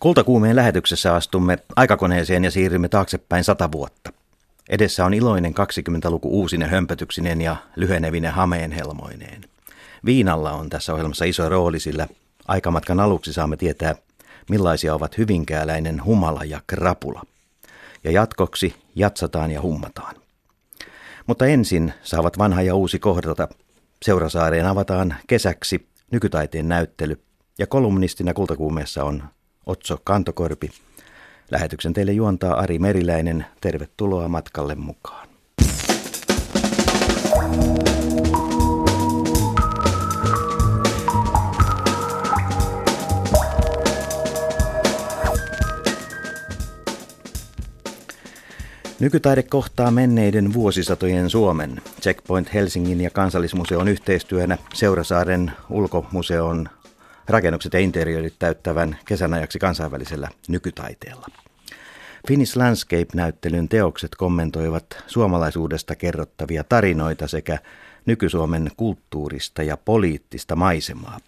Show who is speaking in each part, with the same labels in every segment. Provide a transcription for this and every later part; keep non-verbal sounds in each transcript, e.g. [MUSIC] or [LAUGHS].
Speaker 1: Kultakuumeen lähetyksessä astumme aikakoneeseen ja siirrymme taaksepäin sata vuotta. Edessä on iloinen 20-luku uusine hömpötyksinen ja lyhenevine hameenhelmoineen. Viinalla on tässä ohjelmassa iso rooli, sillä aikamatkan aluksi saamme tietää, millaisia ovat hyvinkääläinen humala ja krapula. Ja jatkoksi jatsataan ja hummataan. Mutta ensin saavat vanha ja uusi kohdata. Seurasaareen avataan kesäksi nykytaiteen näyttely ja kolumnistina kultakuumeessa on Otso Kantokorpi. Lähetyksen teille juontaa Ari Meriläinen. Tervetuloa matkalle mukaan. Nykytaide kohtaa menneiden vuosisatojen Suomen. Checkpoint Helsingin ja Kansallismuseon yhteistyönä Seurasaaren ulkomuseon rakennukset ja interiörit täyttävän kesän ajaksi kansainvälisellä nykytaiteella. Finnish Landscape-näyttelyn teokset kommentoivat suomalaisuudesta kerrottavia tarinoita sekä nyky-Suomen kulttuurista ja poliittista maisemaa.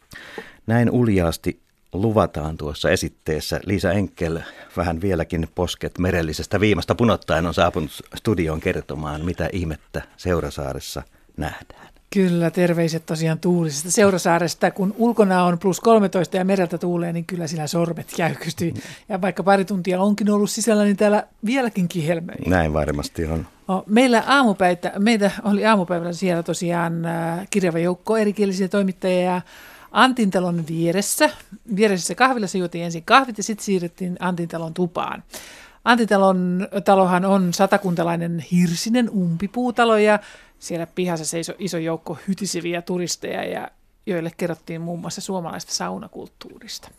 Speaker 1: Näin uljaasti luvataan tuossa esitteessä. Liisa Enkel vähän vieläkin posket merellisestä viimasta punottaen on saapunut studioon kertomaan, mitä ihmettä Seurasaaressa nähdään.
Speaker 2: Kyllä, terveiset tosiaan tuulisesta Seurasaaresta. Kun ulkona on plus 13 ja mereltä tuulee, niin kyllä sillä sormet jäykystyy. Ja vaikka pari tuntia onkin ollut sisällä, niin täällä vieläkin kihelmöi.
Speaker 1: Näin varmasti on.
Speaker 2: No, meillä aamupäitä, meitä oli aamupäivällä siellä tosiaan äh, kirjava joukko erikielisiä toimittajia Antintalon vieressä. Vieressä kahvilassa juotiin ensin kahvit ja sitten siirrettiin Antintalon tupaan. Antintalon talohan on satakuntalainen hirsinen umpipuutalo ja siellä pihassa seisoi iso joukko hytiseviä turisteja ja joille kerrottiin muun muassa suomalaista saunakulttuurista.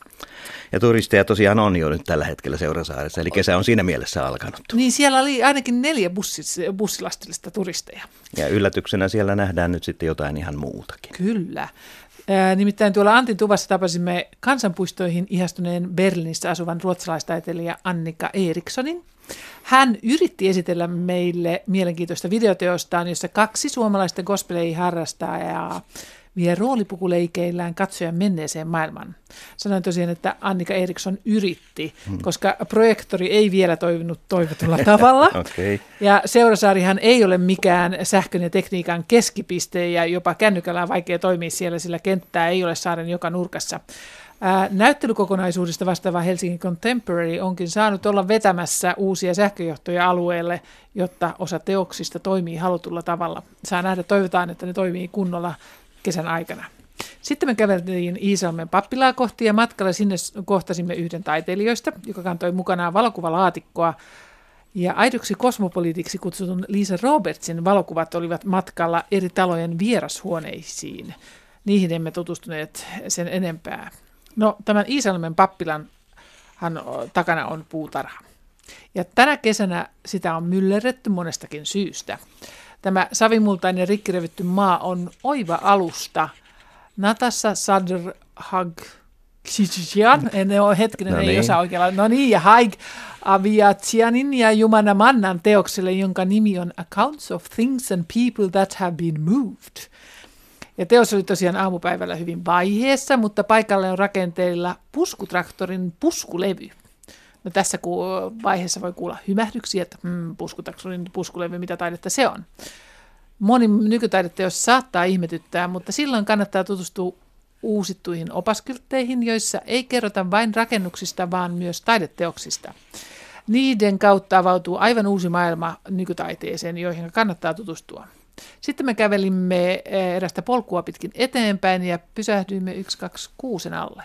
Speaker 1: Ja turisteja tosiaan on jo nyt tällä hetkellä Seurasaaressa, eli kesä on siinä mielessä alkanut.
Speaker 2: Niin siellä oli ainakin neljä bussis, bussilastillista turisteja.
Speaker 1: Ja yllätyksenä siellä nähdään nyt sitten jotain ihan muutakin.
Speaker 2: Kyllä. Nimittäin tuolla Antin tuvassa tapasimme kansanpuistoihin ihastuneen Berliinissä asuvan ruotsalaistaiteilija Annika Erikssonin. Hän yritti esitellä meille mielenkiintoista videoteostaan, jossa kaksi suomalaista gospelei harrastaa ja vie roolipukuleikeillään katsojan menneeseen maailman. Sanoin tosiaan, että Annika Eriksson yritti, hmm. koska projektori ei vielä toiminut toivotulla tavalla. [LAUGHS] okay. Ja Seurasaarihan ei ole mikään sähkön ja tekniikan keskipiste ja jopa kännykällä on vaikea toimia siellä, sillä kenttää ei ole saaren joka nurkassa. Näyttelykokonaisuudesta vastaava Helsingin Contemporary onkin saanut olla vetämässä uusia sähköjohtoja alueelle, jotta osa teoksista toimii halutulla tavalla. Saa nähdä, toivotaan, että ne toimii kunnolla kesän aikana. Sitten me käveltiin Iisalmen pappilaa kohti ja matkalla sinne kohtasimme yhden taiteilijoista, joka kantoi mukanaan valokuvalaatikkoa. Ja aidoksi kosmopoliitiksi kutsutun Lisa Robertsin valokuvat olivat matkalla eri talojen vierashuoneisiin. Niihin emme tutustuneet sen enempää. No, tämän Iisalmen pappilan hän, takana on puutarha. Ja tänä kesänä sitä on myllerretty monestakin syystä. Tämä savimultainen rikkirevitty maa on oiva alusta. Natassa Sadr Hag Ksitsian, en ole hetkinen, no niin. ei osaa oikein. No niin, ja Haig Aviatsianin ja Jumana Mannan teokselle, jonka nimi on Accounts of Things and People That Have Been Moved. Ja teos oli tosiaan aamupäivällä hyvin vaiheessa, mutta paikalle on rakenteilla puskutraktorin puskulevy. No tässä vaiheessa voi kuulla hymähdyksiä, että hmm, puskutraktorin puskulevy, mitä taidetta se on. Moni nykytaideteos saattaa ihmetyttää, mutta silloin kannattaa tutustua uusittuihin opaskyltteihin, joissa ei kerrota vain rakennuksista, vaan myös taideteoksista. Niiden kautta avautuu aivan uusi maailma nykytaiteeseen, joihin kannattaa tutustua. Sitten me kävelimme eh, erästä polkua pitkin eteenpäin ja pysähdyimme 126 alle.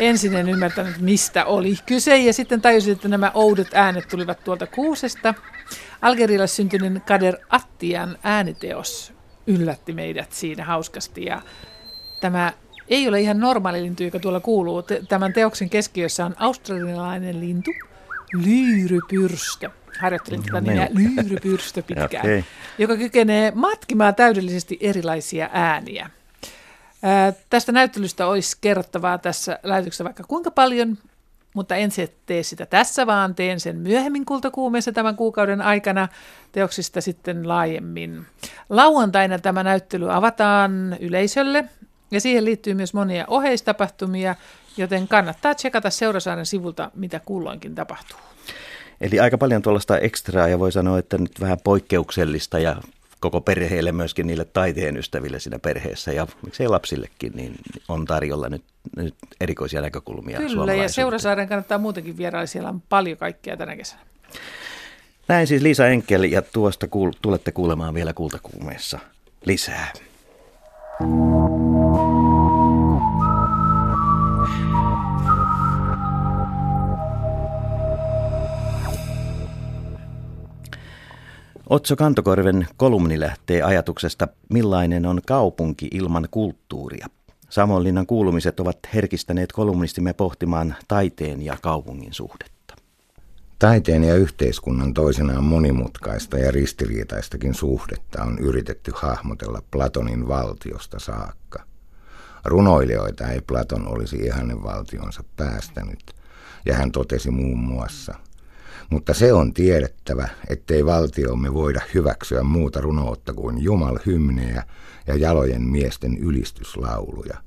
Speaker 2: Ensin en ymmärtänyt, mistä oli kyse, ja sitten tajusin, että nämä oudet äänet tulivat tuolta kuusesta. Algerilla syntynyt Kader Attian ääniteos yllätti meidät siinä hauskasti, ja tämä ei ole ihan normaali lintu, joka tuolla kuuluu. Tämän teoksen keskiössä on australialainen lintu, lyyrypyrstö. Harjoittelin tätä no, nimeä niin. lyyrypyrstö pitkään, [LAUGHS] okay. joka kykenee matkimaan täydellisesti erilaisia ääniä. Ää, tästä näyttelystä olisi kerrottavaa tässä lähetyksessä vaikka kuinka paljon, mutta en se tee sitä tässä, vaan teen sen myöhemmin kultakuumeessa tämän kuukauden aikana teoksista sitten laajemmin. Lauantaina tämä näyttely avataan yleisölle ja siihen liittyy myös monia oheistapahtumia, joten kannattaa tsekata Seurasaaren sivulta, mitä kulloinkin tapahtuu.
Speaker 1: Eli aika paljon tuollaista ekstraa ja voi sanoa, että nyt vähän poikkeuksellista ja koko perheelle, myöskin niille taiteen ystäville siinä perheessä ja miksei lapsillekin, niin on tarjolla nyt, nyt erikoisia näkökulmia
Speaker 2: Kyllä, ja Seurasaaren kannattaa muutenkin vierailla, siellä on paljon kaikkea tänä kesänä.
Speaker 1: Näin siis Liisa Enkel ja tuosta kuul- tulette kuulemaan vielä kultakuumeessa lisää. Otso Kantokorven kolumni lähtee ajatuksesta, millainen on kaupunki ilman kulttuuria. Samonlinnan kuulumiset ovat herkistäneet kolumnistimme pohtimaan taiteen ja kaupungin suhdetta.
Speaker 3: Taiteen ja yhteiskunnan toisenaan monimutkaista ja ristiriitaistakin suhdetta on yritetty hahmotella Platonin valtiosta saakka. Runoilijoita ei Platon olisi ihanen valtionsa päästänyt, ja hän totesi muun muassa – mutta se on tiedettävä, ettei valtiomme voida hyväksyä muuta runoutta kuin jumalhymnejä ja jalojen miesten ylistyslauluja.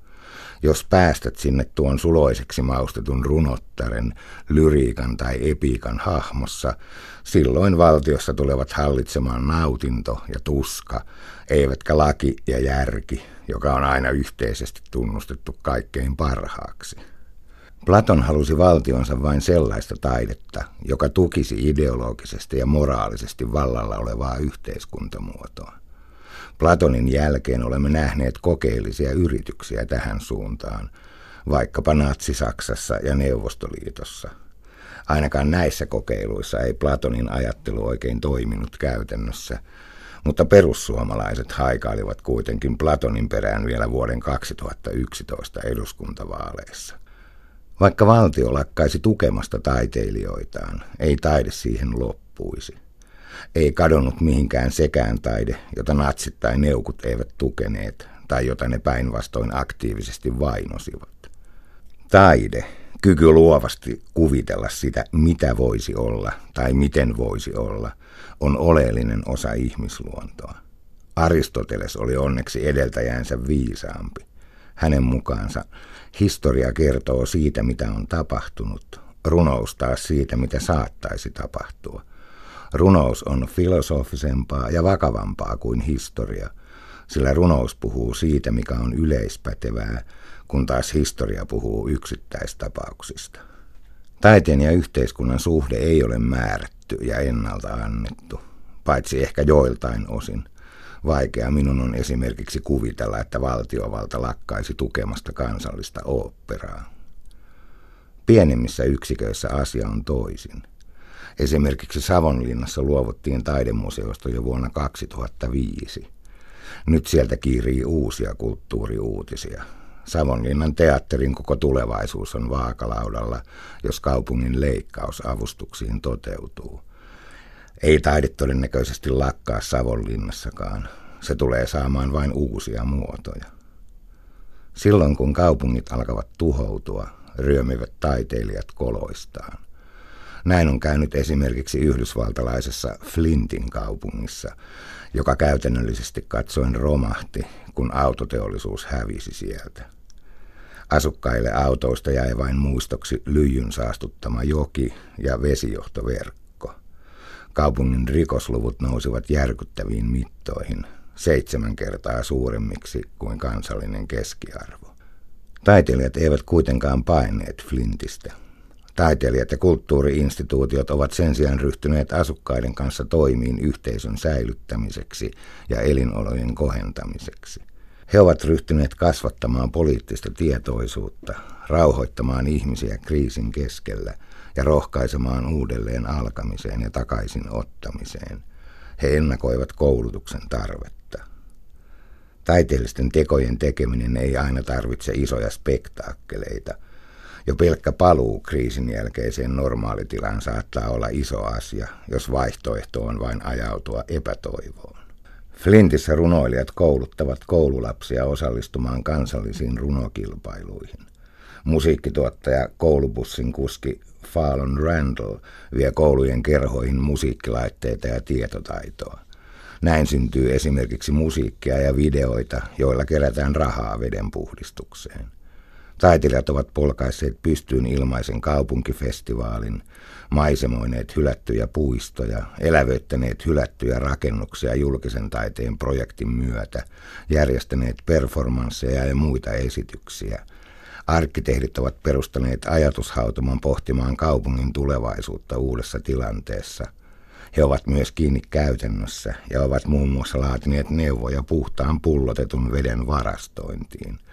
Speaker 3: Jos päästät sinne tuon suloiseksi maustetun runottaren, lyriikan tai epiikan hahmossa, silloin valtiossa tulevat hallitsemaan nautinto ja tuska, eivätkä laki ja järki, joka on aina yhteisesti tunnustettu kaikkein parhaaksi. Platon halusi valtionsa vain sellaista taidetta, joka tukisi ideologisesti ja moraalisesti vallalla olevaa yhteiskuntamuotoa. Platonin jälkeen olemme nähneet kokeellisia yrityksiä tähän suuntaan, vaikkapa Natsi-Saksassa ja Neuvostoliitossa. Ainakaan näissä kokeiluissa ei Platonin ajattelu oikein toiminut käytännössä, mutta perussuomalaiset haikailivat kuitenkin Platonin perään vielä vuoden 2011 eduskuntavaaleissa. Vaikka valtio lakkaisi tukemasta taiteilijoitaan, ei taide siihen loppuisi. Ei kadonnut mihinkään sekään taide, jota natsit tai neukut eivät tukeneet, tai jota ne päinvastoin aktiivisesti vainosivat. Taide, kyky luovasti kuvitella sitä, mitä voisi olla tai miten voisi olla, on oleellinen osa ihmisluontoa. Aristoteles oli onneksi edeltäjänsä viisaampi. Hänen mukaansa historia kertoo siitä, mitä on tapahtunut, runous taas siitä, mitä saattaisi tapahtua. Runous on filosofisempaa ja vakavampaa kuin historia, sillä runous puhuu siitä, mikä on yleispätevää, kun taas historia puhuu yksittäistapauksista. Taiteen ja yhteiskunnan suhde ei ole määrätty ja ennalta annettu, paitsi ehkä joiltain osin. Vaikea minun on esimerkiksi kuvitella, että valtiovalta lakkaisi tukemasta kansallista oopperaa. Pienemmissä yksiköissä asia on toisin. Esimerkiksi Savonlinnassa luovuttiin taidemuseosta jo vuonna 2005. Nyt sieltä kiirii uusia kulttuuriuutisia. Savonlinnan teatterin koko tulevaisuus on vaakalaudalla, jos kaupungin leikkaus avustuksiin toteutuu. Ei taide todennäköisesti lakkaa Savonlinnassakaan. Se tulee saamaan vain uusia muotoja. Silloin kun kaupungit alkavat tuhoutua, ryömivät taiteilijat koloistaan. Näin on käynyt esimerkiksi yhdysvaltalaisessa Flintin kaupungissa, joka käytännöllisesti katsoen romahti, kun autoteollisuus hävisi sieltä. Asukkaille autoista jäi vain muistoksi lyijyn saastuttama joki ja vesijohtoverkko. Kaupungin rikosluvut nousivat järkyttäviin mittoihin, seitsemän kertaa suuremmiksi kuin kansallinen keskiarvo. Taiteilijat eivät kuitenkaan paineet Flintistä. Taiteilijat ja kulttuuriinstituutiot ovat sen sijaan ryhtyneet asukkaiden kanssa toimiin yhteisön säilyttämiseksi ja elinolojen kohentamiseksi. He ovat ryhtyneet kasvattamaan poliittista tietoisuutta, rauhoittamaan ihmisiä kriisin keskellä – ja rohkaisemaan uudelleen alkamiseen ja takaisin ottamiseen. He ennakoivat koulutuksen tarvetta. Taiteellisten tekojen tekeminen ei aina tarvitse isoja spektaakkeleita. Jo pelkkä paluu kriisin jälkeiseen normaalitilaan saattaa olla iso asia, jos vaihtoehto on vain ajautua epätoivoon. Flintissä runoilijat kouluttavat koululapsia osallistumaan kansallisiin runokilpailuihin. Musiikkituottaja koulubussin kuski Fallon Randall vie koulujen kerhoihin musiikkilaitteita ja tietotaitoa. Näin syntyy esimerkiksi musiikkia ja videoita, joilla kerätään rahaa veden puhdistukseen. Taiteilijat ovat polkaisseet pystyyn ilmaisen kaupunkifestivaalin, maisemoineet hylättyjä puistoja, elävöittäneet hylättyjä rakennuksia julkisen taiteen projektin myötä, järjestäneet performansseja ja muita esityksiä. Arkkitehdit ovat perustaneet ajatushautoman pohtimaan kaupungin tulevaisuutta uudessa tilanteessa. He ovat myös kiinni käytännössä ja ovat muun muassa laatineet neuvoja puhtaan pullotetun veden varastointiin –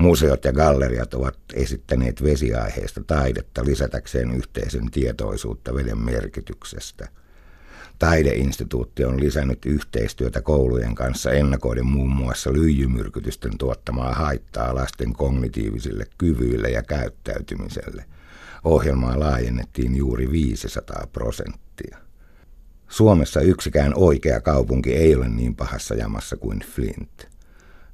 Speaker 3: Museot ja galleriat ovat esittäneet vesiaiheista taidetta lisätäkseen yhteisen tietoisuutta veden merkityksestä. Taideinstituutti on lisännyt yhteistyötä koulujen kanssa ennakoiden muun muassa lyijymyrkytysten tuottamaa haittaa lasten kognitiivisille kyvyille ja käyttäytymiselle. Ohjelmaa laajennettiin juuri 500 prosenttia. Suomessa yksikään oikea kaupunki ei ole niin pahassa jamassa kuin Flint.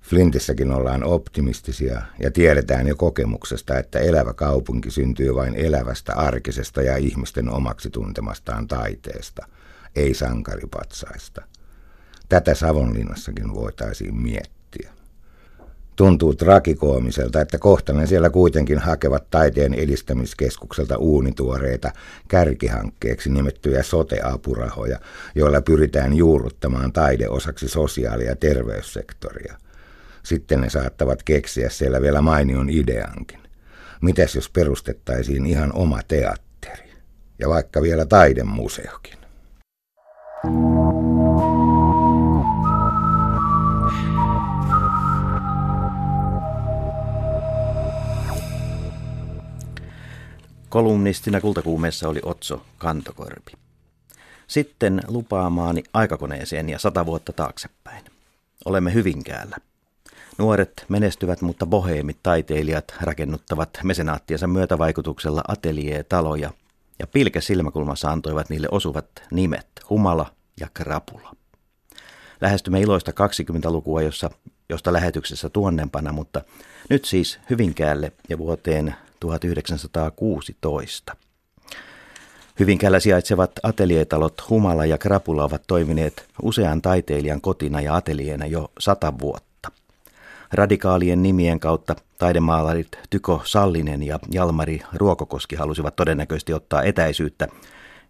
Speaker 3: Flintissäkin ollaan optimistisia ja tiedetään jo kokemuksesta, että elävä kaupunki syntyy vain elävästä arkisesta ja ihmisten omaksi tuntemastaan taiteesta, ei sankaripatsaista. Tätä Savonlinnassakin voitaisiin miettiä. Tuntuu trakikoomiselta, että kohta ne siellä kuitenkin hakevat taiteen edistämiskeskukselta uunituoreita kärkihankkeeksi nimettyjä sote-apurahoja, joilla pyritään juurruttamaan taide osaksi sosiaali- ja terveyssektoria – sitten ne saattavat keksiä siellä vielä mainion ideankin. Mitäs jos perustettaisiin ihan oma teatteri? Ja vaikka vielä taidemuseokin.
Speaker 1: Kolumnistina kultakuumeessa oli Otso Kantokorpi. Sitten lupaamaani aikakoneeseen ja sata vuotta taaksepäin. Olemme Hyvinkäällä. Nuoret menestyvät, mutta boheemit taiteilijat rakennuttavat mesenaattiensa myötävaikutuksella ateljee-taloja ja pilke silmäkulmassa antoivat niille osuvat nimet Humala ja Krapula. Lähestymme iloista 20-lukua, jossa, josta lähetyksessä tuonnempana, mutta nyt siis Hyvinkäälle ja vuoteen 1916. Hyvinkäällä sijaitsevat ateljeetalot Humala ja Krapula ovat toimineet usean taiteilijan kotina ja ateljeena jo sata vuotta. Radikaalien nimien kautta taidemaalarit Tyko Sallinen ja Jalmari Ruokokoski halusivat todennäköisesti ottaa etäisyyttä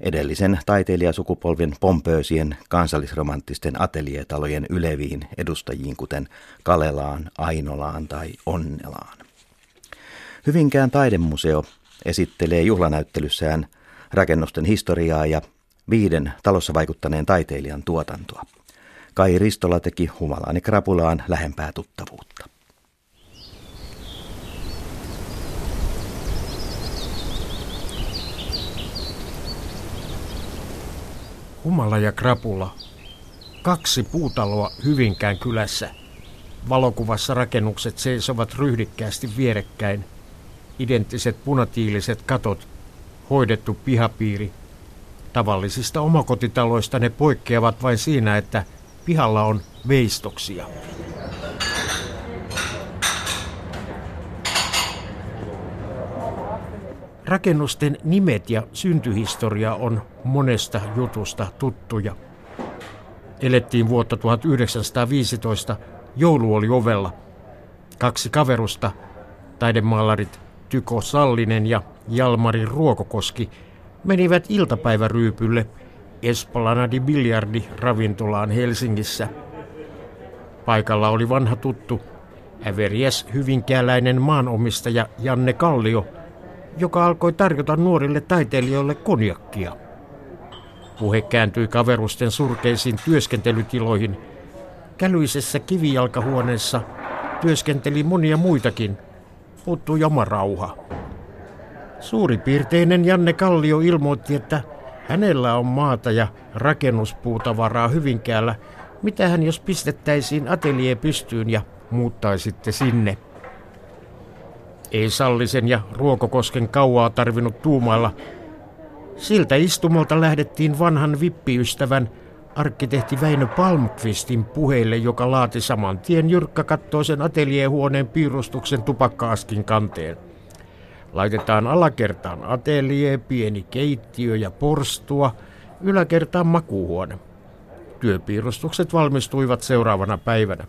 Speaker 1: edellisen taiteilijasukupolven pompöösien kansallisromanttisten ateljeetalojen yleviin edustajiin, kuten Kalelaan, Ainolaan tai Onnelaan. Hyvinkään taidemuseo esittelee juhlanäyttelyssään rakennusten historiaa ja viiden talossa vaikuttaneen taiteilijan tuotantoa. Kai Ristola teki humalaani krapulaan lähempää tuttavuutta.
Speaker 4: Humala ja krapula. Kaksi puutaloa Hyvinkään kylässä. Valokuvassa rakennukset seisovat ryhdikkäästi vierekkäin. Identtiset punatiiliset katot, hoidettu pihapiiri. Tavallisista omakotitaloista ne poikkeavat vain siinä, että – Pihalla on veistoksia. Rakennusten nimet ja syntyhistoria on monesta jutusta tuttuja. Elettiin vuotta 1915, joulu oli ovella. Kaksi kaverusta, taidemaalarit Tyko Sallinen ja Jalmari Ruokokoski, menivät iltapäiväryypylle Esplanadi Biljardi ravintolaan Helsingissä. Paikalla oli vanha tuttu, äveriäs hyvinkääläinen maanomistaja Janne Kallio, joka alkoi tarjota nuorille taiteilijoille konjakkia. Puhe kääntyi kaverusten surkeisiin työskentelytiloihin. Kälyisessä kivijalkahuoneessa työskenteli monia muitakin. Puuttui oma rauha. Suuripiirteinen Janne Kallio ilmoitti, että Hänellä on maata ja rakennuspuutavaraa Hyvinkäällä. Mitähän jos pistettäisiin ateljee pystyyn ja muuttaisitte sinne? Ei Sallisen ja Ruokokosken kauaa tarvinnut tuumailla. Siltä istumalta lähdettiin vanhan vippiystävän arkkitehti Väinö Palmqvistin puheille, joka laati saman tien jyrkkäkattoisen ateljeehuoneen piirustuksen tupakkaaskin kanteen. Laitetaan alakertaan ateljee, pieni keittiö ja porstua, yläkertaan makuuhuone. Työpiirustukset valmistuivat seuraavana päivänä.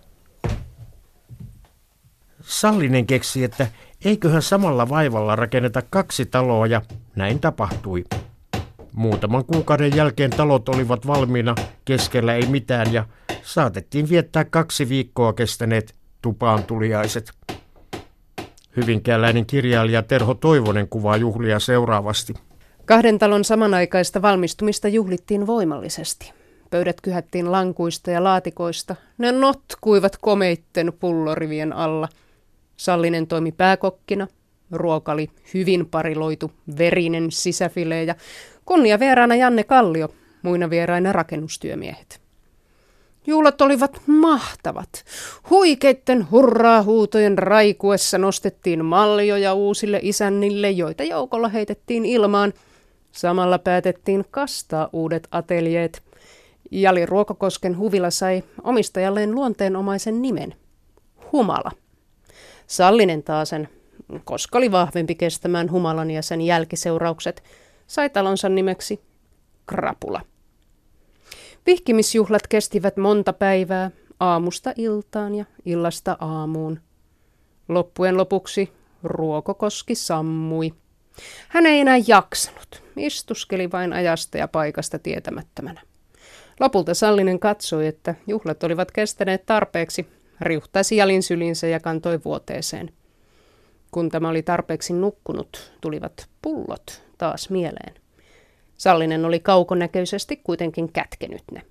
Speaker 4: Sallinen keksi, että eiköhän samalla vaivalla rakenneta kaksi taloa ja näin tapahtui. Muutaman kuukauden jälkeen talot olivat valmiina, keskellä ei mitään ja saatettiin viettää kaksi viikkoa kestäneet tupaan tuliaiset. Hyvinkääläinen kirjailija Terho Toivonen kuvaa juhlia seuraavasti.
Speaker 5: Kahden talon samanaikaista valmistumista juhlittiin voimallisesti. Pöydät kyhättiin lankuista ja laatikoista. Ne notkuivat komeitten pullorivien alla. Sallinen toimi pääkokkina. Ruokali hyvin pariloitu, verinen sisäfilee ja kunnia vieraana Janne Kallio, muina vieraina rakennustyömiehet. Juhlat olivat mahtavat. Huikeitten hurraa-huutojen raikuessa nostettiin maljoja uusille isännille, joita joukolla heitettiin ilmaan. Samalla päätettiin kastaa uudet ateljeet. Jali Ruokokosken huvila sai omistajalleen luonteenomaisen nimen. Humala. Sallinen taasen, koska oli vahvempi kestämään humalan ja sen jälkiseuraukset, sai talonsa nimeksi Krapula. Vihkimisjuhlat kestivät monta päivää, aamusta iltaan ja illasta aamuun. Loppujen lopuksi Ruokokoski sammui. Hän ei enää jaksanut, istuskeli vain ajasta ja paikasta tietämättömänä. Lopulta Sallinen katsoi, että juhlat olivat kestäneet tarpeeksi, riuhtaisi jalin sylinsä ja kantoi vuoteeseen. Kun tämä oli tarpeeksi nukkunut, tulivat pullot taas mieleen. Sallinen oli kaukonäköisesti kuitenkin kätkenyt ne.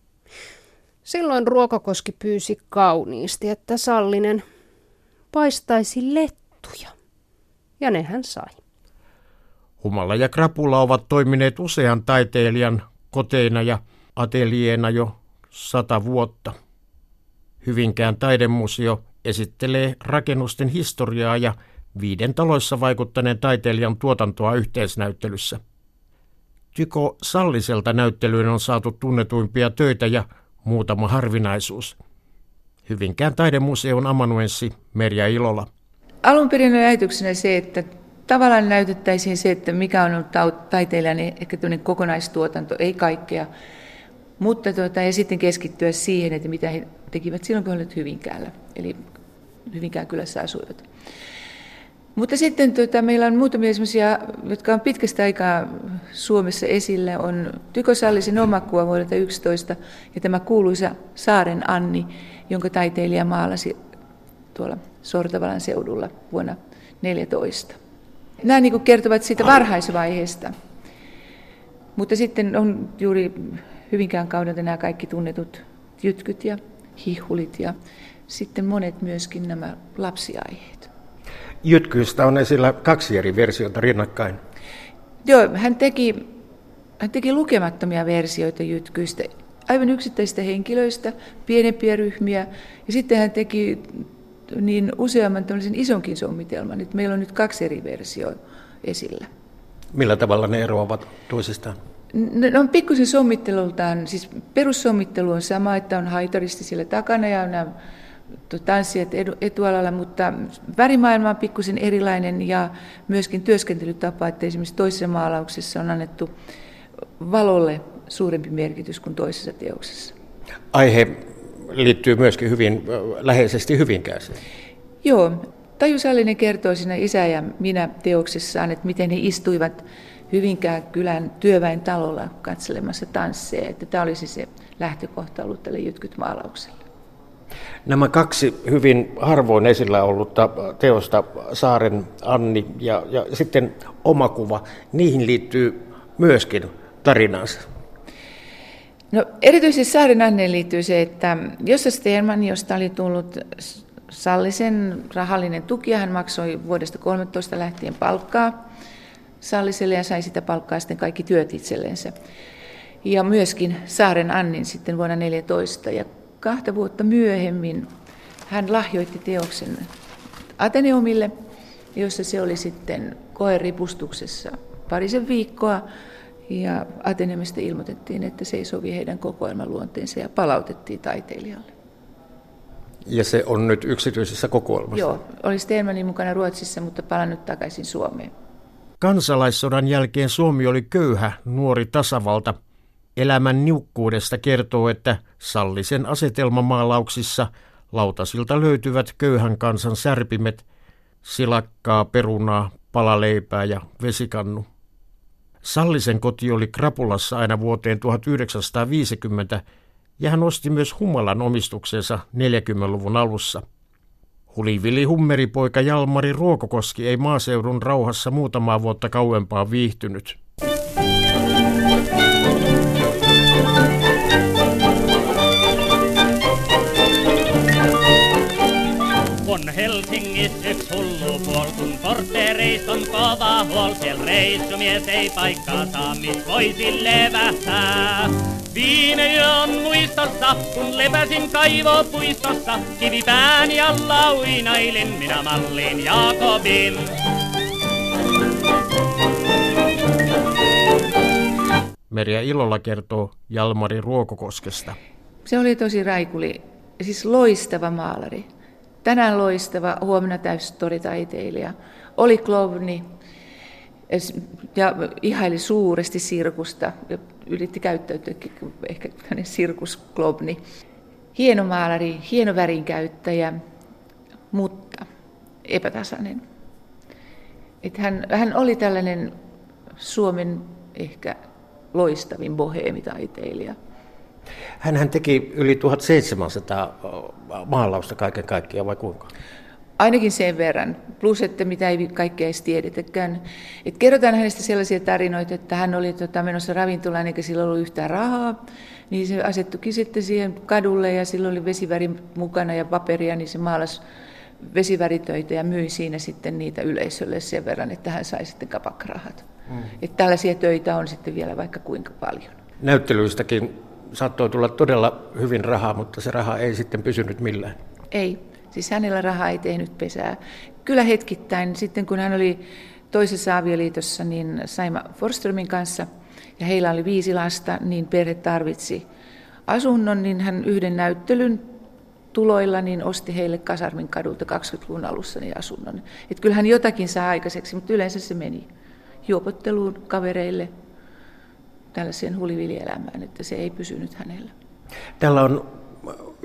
Speaker 5: Silloin Ruokakoski pyysi kauniisti, että Sallinen paistaisi lettuja. Ja ne hän sai.
Speaker 4: Humala ja Krapula ovat toimineet usean taiteilijan koteina ja ateljeena jo sata vuotta. Hyvinkään taidemuseo esittelee rakennusten historiaa ja viiden taloissa vaikuttaneen taiteilijan tuotantoa yhteisnäyttelyssä. Tyko Salliselta näyttelyyn on saatu tunnetuimpia töitä ja muutama harvinaisuus. Hyvinkään taidemuseon amanuenssi Merja Ilola.
Speaker 6: Alun perin oli ajatuksena se, että tavallaan näytettäisiin se, että mikä on ollut taiteilijan ehkä kokonaistuotanto, ei kaikkea. Mutta tuota, ja sitten keskittyä siihen, että mitä he tekivät silloin, kun olivat Hyvinkäällä, eli Hyvinkään kylässä asuivat. Mutta sitten tuota, meillä on muutamia sellaisia, jotka on pitkästä aikaa Suomessa esillä. On Tyko Sallisen oma kuva vuodelta 11 ja tämä kuuluisa Saaren Anni, jonka taiteilija maalasi tuolla Sortavalan seudulla vuonna 14. Nämä niin kertovat siitä varhaisvaiheesta. Mutta sitten on juuri Hyvinkään kaudelta nämä kaikki tunnetut jytkyt ja hihulit ja sitten monet myöskin nämä lapsiaiheet.
Speaker 4: Jytkyistä on esillä kaksi eri versiota rinnakkain.
Speaker 6: Joo, hän teki, hän teki lukemattomia versioita jytkyistä, aivan yksittäisistä henkilöistä, pienempiä ryhmiä, ja sitten hän teki niin useamman isonkin sommitelman, että meillä on nyt kaksi eri versioa esillä.
Speaker 4: Millä tavalla ne eroavat toisistaan?
Speaker 6: Ne on pikkusen sommittelultaan, siis perussommittelu on sama, että on haitaristi siellä takana ja nämä tanssijat etualalla, mutta värimaailma on pikkusen erilainen ja myöskin työskentelytapa, että esimerkiksi toisessa maalauksessa on annettu valolle suurempi merkitys kuin toisessa teoksessa.
Speaker 4: Aihe liittyy myöskin hyvin läheisesti Hyvinkääseen.
Speaker 6: Joo, Taju Sallinen kertoo siinä Isä ja minä teoksessaan, että miten he istuivat Hyvinkään kylän työväen talolla katselemassa tansseja. Että tämä olisi se lähtökohta ollut tälle jytkyt maalaukselle.
Speaker 4: Nämä kaksi hyvin harvoin esillä ollutta teosta, Saaren Anni ja, ja sitten oma kuva, niihin liittyy myöskin tarinansa.
Speaker 6: No, erityisesti Saaren Anneen liittyy se, että Jossa Sterman, josta oli tullut Sallisen rahallinen tuki, hän maksoi vuodesta 13 lähtien palkkaa Salliselle ja sai sitä palkkaa sitten kaikki työt itsellensä. Ja myöskin Saaren Annin sitten vuonna 14. Ja kahta vuotta myöhemmin hän lahjoitti teoksen Ateneumille, jossa se oli sitten koeripustuksessa parisen viikkoa. Ja Ateneumista ilmoitettiin, että se ei sovi heidän kokoelmaluonteensa ja palautettiin taiteilijalle.
Speaker 4: Ja se on nyt yksityisessä kokoelmassa?
Speaker 6: Joo, oli Stenmanin mukana Ruotsissa, mutta palannut takaisin Suomeen.
Speaker 4: Kansalaissodan jälkeen Suomi oli köyhä, nuori tasavalta. Elämän niukkuudesta kertoo, että Sallisen asetelmamaalauksissa lautasilta löytyvät köyhän kansan särpimet, silakkaa, perunaa, palaleipää ja vesikannu. Sallisen koti oli Krapulassa aina vuoteen 1950 ja hän osti myös Humalan omistuksensa 40-luvun alussa. Hulivili hummeripoika Jalmari Ruokokoski ei maaseudun rauhassa muutamaa vuotta kauempaa viihtynyt.
Speaker 7: Kortteereista on kova huol. Siellä reissumies ei paikkaa saa, mis voisi levähtää. Viime yön muistossa, kun lepäsin kaivopuistossa, kivipääni alla uinailin minä mallin Jaakobin.
Speaker 4: Merja Ilolla kertoo Jalmari Ruokokoskesta.
Speaker 6: Se oli tosi raikuli, siis loistava maalari. Tänään loistava, huomenna täystoritaiteilija. Oli klovni ja ihaili suuresti sirkusta ja yritti käyttäytyä ehkä sirkusklobni. Hieno maalari, hieno värinkäyttäjä, mutta epätasainen. Et hän, hän oli tällainen Suomen ehkä loistavin boheemitaiteilija.
Speaker 4: Hän teki yli 1700 maalausta kaiken kaikkiaan, vai kuinka?
Speaker 6: Ainakin sen verran, plus että mitä ei kaikkea edes tiedetäkään. Et kerrotaan hänestä sellaisia tarinoita, että hän oli tota, menossa ravintolaan eikä sillä ollut yhtään rahaa, niin se asettukin sitten siihen kadulle ja sillä oli vesiväri mukana ja paperia, niin se maalasi vesiväritöitä ja myi siinä sitten niitä yleisölle sen verran, että hän sai sitten kapakkarahat. Mm. Että tällaisia töitä on sitten vielä vaikka kuinka paljon.
Speaker 4: Näyttelyistäkin saattoi tulla todella hyvin rahaa, mutta se raha ei sitten pysynyt millään.
Speaker 6: Ei, siis hänellä raha ei tehnyt pesää. Kyllä hetkittäin, sitten kun hän oli toisessa avioliitossa, niin Saima Forströmin kanssa, ja heillä oli viisi lasta, niin perhe tarvitsi asunnon, niin hän yhden näyttelyn tuloilla niin osti heille Kasarmin kadulta 20-luvun alussa niin asunnon. Että kyllähän jotakin saa aikaiseksi, mutta yleensä se meni juopotteluun kavereille, tällaiseen hulivilielämään, että se ei pysynyt hänellä.
Speaker 4: Täällä on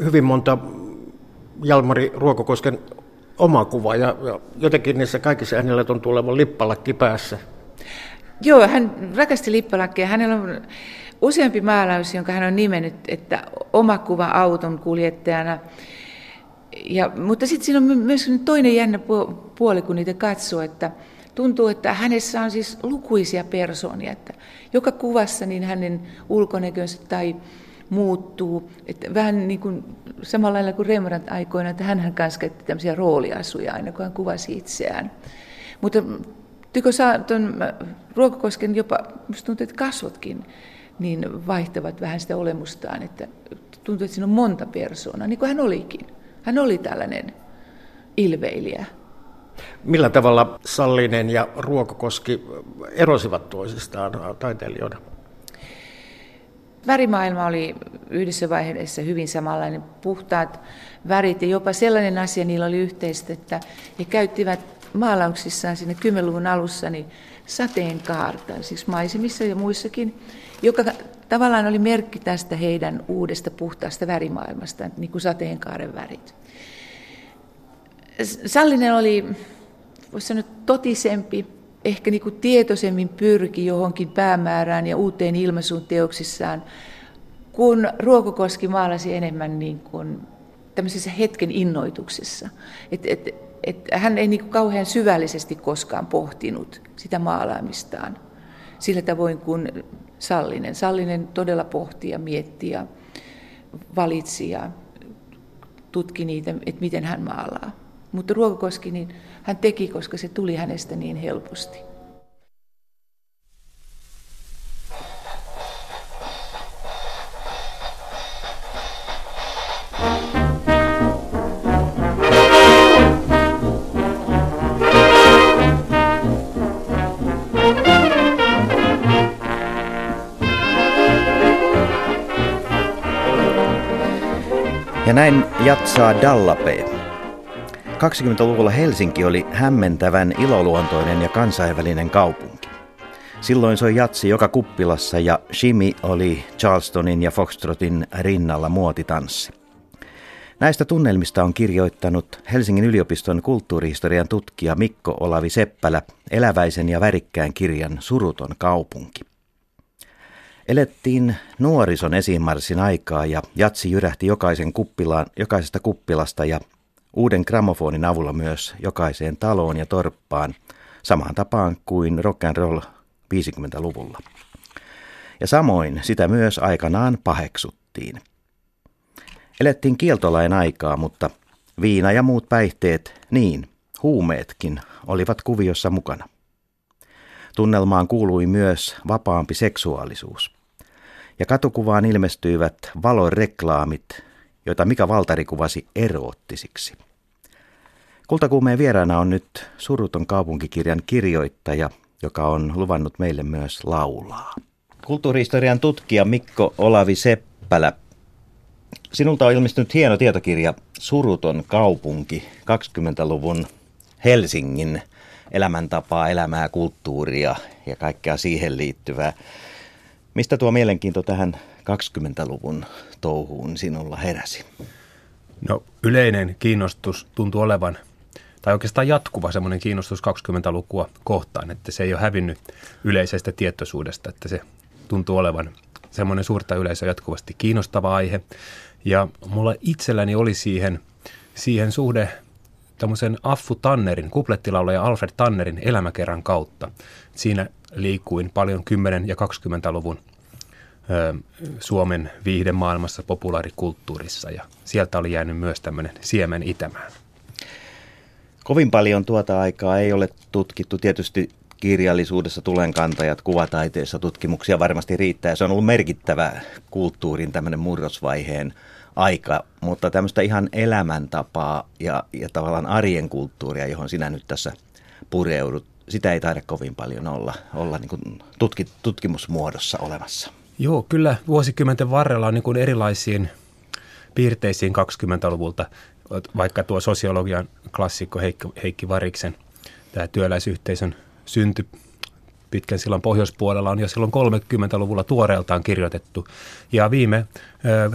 Speaker 4: hyvin monta Jalmari Ruokokosken oma kuva ja, ja jotenkin niissä kaikissa hänellä on tuleva lippalakki päässä.
Speaker 6: Joo, hän rakasti lippalakkeja. Hänellä on useampi maalaus, jonka hän on nimennyt, että oma kuva auton kuljettajana. Ja, mutta sitten siinä on myös toinen jännä puoli, kun niitä katsoo, että tuntuu, että hänessä on siis lukuisia persoonia, että joka kuvassa niin hänen ulkonäkönsä tai muuttuu. Että vähän niin kuin samalla lailla kuin Rembrandt aikoina, että hän kanssa käytti tämmöisiä rooliasuja aina, kun hän kuvasi itseään. Mutta Tyko saa tuon Ruokokosken jopa, musta tuntuu, että kasvotkin niin vaihtavat vähän sitä olemustaan, että tuntuu, että siinä on monta persoonaa, niin kuin hän olikin. Hän oli tällainen ilveilijä.
Speaker 4: Millä tavalla Sallinen ja Ruokokoski erosivat toisistaan taiteilijoina?
Speaker 6: Värimaailma oli yhdessä vaiheessa hyvin samanlainen, puhtaat värit ja jopa sellainen asia niillä oli yhteistä, että he käyttivät maalauksissaan sinne 10-luvun alussa niin sateenkaarta, siis maisemissa ja muissakin, joka tavallaan oli merkki tästä heidän uudesta puhtaasta värimaailmasta, niin kuin sateenkaaren värit. Sallinen oli, voisi sanoa, totisempi, ehkä niin kuin tietoisemmin pyrki johonkin päämäärään ja uuteen ilmaisuun teoksissaan, kun Ruokokoski maalasi enemmän niin kuin tämmöisessä hetken innoituksessa. Et, et, et hän ei niin kuin kauhean syvällisesti koskaan pohtinut sitä maalaamistaan sillä tavoin kuin Sallinen. Sallinen todella pohti ja mietti ja valitsi ja tutki niitä, että miten hän maalaa. Mutta Ruokokoski, niin hän teki, koska se tuli hänestä niin helposti.
Speaker 1: Ja näin jatsaa Dallapee. 20-luvulla Helsinki oli hämmentävän iloluontoinen ja kansainvälinen kaupunki. Silloin soi jatsi joka kuppilassa ja shimi oli Charlestonin ja Foxtrotin rinnalla muotitanssi. Näistä tunnelmista on kirjoittanut Helsingin yliopiston kulttuurihistorian tutkija Mikko Olavi Seppälä eläväisen ja värikkään kirjan Suruton kaupunki. Elettiin nuorison esimarssin aikaa ja jatsi jyrähti jokaisen kuppilaan, jokaisesta kuppilasta ja uuden gramofonin avulla myös jokaiseen taloon ja torppaan, samaan tapaan kuin rock and roll 50-luvulla. Ja samoin sitä myös aikanaan paheksuttiin. Elettiin kieltolain aikaa, mutta viina ja muut päihteet, niin huumeetkin, olivat kuviossa mukana. Tunnelmaan kuului myös vapaampi seksuaalisuus. Ja katukuvaan ilmestyivät valoreklaamit, joita Mika Valtari kuvasi eroottisiksi. Kultakuumeen vieraana on nyt Suruton kaupunkikirjan kirjoittaja, joka on luvannut meille myös laulaa. Kulttuurihistorian tutkija Mikko Olavi Seppälä. Sinulta on ilmestynyt hieno tietokirja Suruton kaupunki, 20-luvun Helsingin elämäntapaa, elämää, kulttuuria ja kaikkea siihen liittyvää. Mistä tuo mielenkiinto tähän 20-luvun touhuun sinulla heräsi?
Speaker 8: No yleinen kiinnostus tuntuu olevan, tai oikeastaan jatkuva semmoinen kiinnostus 20-lukua kohtaan, että se ei ole hävinnyt yleisestä tietoisuudesta, että se tuntuu olevan semmoinen suurta yleisöä jatkuvasti kiinnostava aihe. Ja mulla itselläni oli siihen, siihen suhde tämmöisen Affu Tannerin, kuplettilaulaja Alfred Tannerin elämäkerran kautta. Siinä liikuin paljon 10- ja 20-luvun ö, Suomen viihdemaailmassa, populaarikulttuurissa ja sieltä oli jäänyt myös tämmöinen siemen itämään.
Speaker 1: Kovin paljon tuota aikaa ei ole tutkittu. Tietysti kirjallisuudessa tulenkantajat, kuvataiteessa tutkimuksia varmasti riittää. Se on ollut merkittävä kulttuurin tämmöinen murrosvaiheen aika, mutta tämmöistä ihan elämäntapaa ja, ja tavallaan arjen kulttuuria, johon sinä nyt tässä pureudut, sitä ei taida kovin paljon olla, olla niin tutki, tutkimusmuodossa olemassa.
Speaker 8: Joo, kyllä vuosikymmenten varrella on niin kuin erilaisiin piirteisiin 20-luvulta, vaikka tuo sosiologian klassikko Heikki, Heikki Variksen, tämä työläisyhteisön synty pitkän sillan pohjoispuolella on jo silloin 30-luvulla tuoreeltaan kirjoitettu. Ja viime,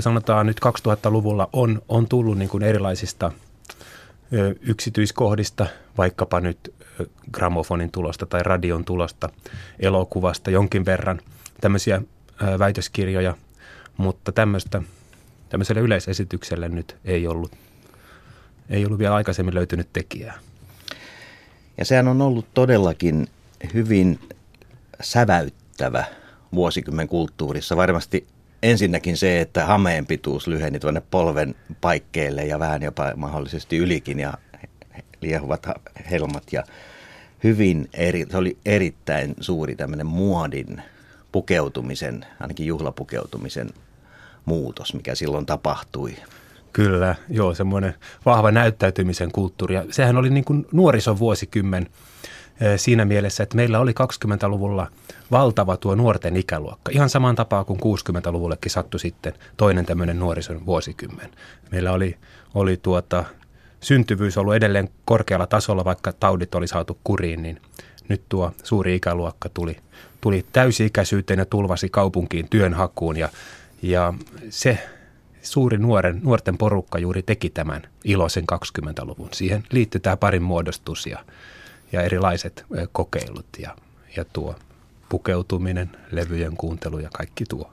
Speaker 8: sanotaan nyt 2000-luvulla on, on tullut niin kuin erilaisista yksityiskohdista, vaikkapa nyt gramofonin tulosta tai radion tulosta, elokuvasta jonkin verran tämmöisiä väitöskirjoja, mutta tämmöistä, tämmöiselle yleisesitykselle nyt ei ollut, ei ollut vielä aikaisemmin löytynyt tekijää.
Speaker 1: Ja sehän on ollut todellakin hyvin säväyttävä vuosikymmen kulttuurissa. Varmasti ensinnäkin se, että hameen pituus lyheni tuonne polven paikkeille ja vähän jopa mahdollisesti ylikin ja liehuvat helmat ja hyvin eri, se oli erittäin suuri tämmöinen muodin pukeutumisen, ainakin juhlapukeutumisen muutos, mikä silloin tapahtui.
Speaker 8: Kyllä, joo, semmoinen vahva näyttäytymisen kulttuuri. Ja sehän oli niin kuin nuorison vuosikymmen siinä mielessä, että meillä oli 20-luvulla valtava tuo nuorten ikäluokka. Ihan samaan tapaa kuin 60-luvullekin sattui sitten toinen tämmöinen nuorison vuosikymmen. Meillä oli, oli tuota, syntyvyys ollut edelleen korkealla tasolla, vaikka taudit oli saatu kuriin, niin nyt tuo suuri ikäluokka tuli, tuli täysi-ikäisyyteen ja tulvasi kaupunkiin työnhakuun ja, ja se suuri nuoren, nuorten porukka juuri teki tämän iloisen 20-luvun. Siihen liittyy tämä parin muodostus ja, ja erilaiset kokeilut ja, ja tuo pukeutuminen, levyjen kuuntelu ja kaikki tuo.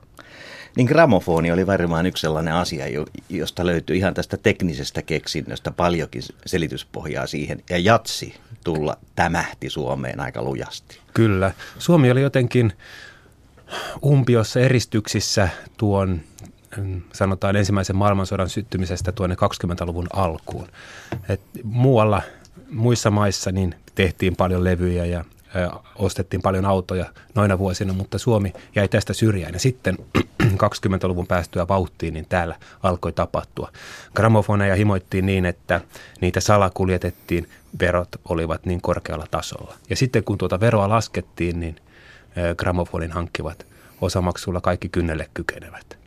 Speaker 1: Niin gramofoni oli varmaan yksi sellainen asia, josta löytyy ihan tästä teknisestä keksinnöstä paljonkin selityspohjaa siihen. Ja jatsi tulla tämähti Suomeen aika lujasti.
Speaker 8: Kyllä. Suomi oli jotenkin umpiossa eristyksissä tuon mm, sanotaan ensimmäisen maailmansodan syttymisestä tuonne 20-luvun alkuun. Et muualla, muissa maissa niin tehtiin paljon levyjä ja ostettiin paljon autoja noina vuosina, mutta Suomi jäi tästä syrjään. Ja sitten 20-luvun päästyä vauhtiin, niin täällä alkoi tapahtua. Gramofoneja himoittiin niin, että niitä salakuljetettiin, verot olivat niin korkealla tasolla. Ja sitten kun tuota veroa laskettiin, niin gramofonin hankkivat osamaksulla kaikki kynnelle kykenevät.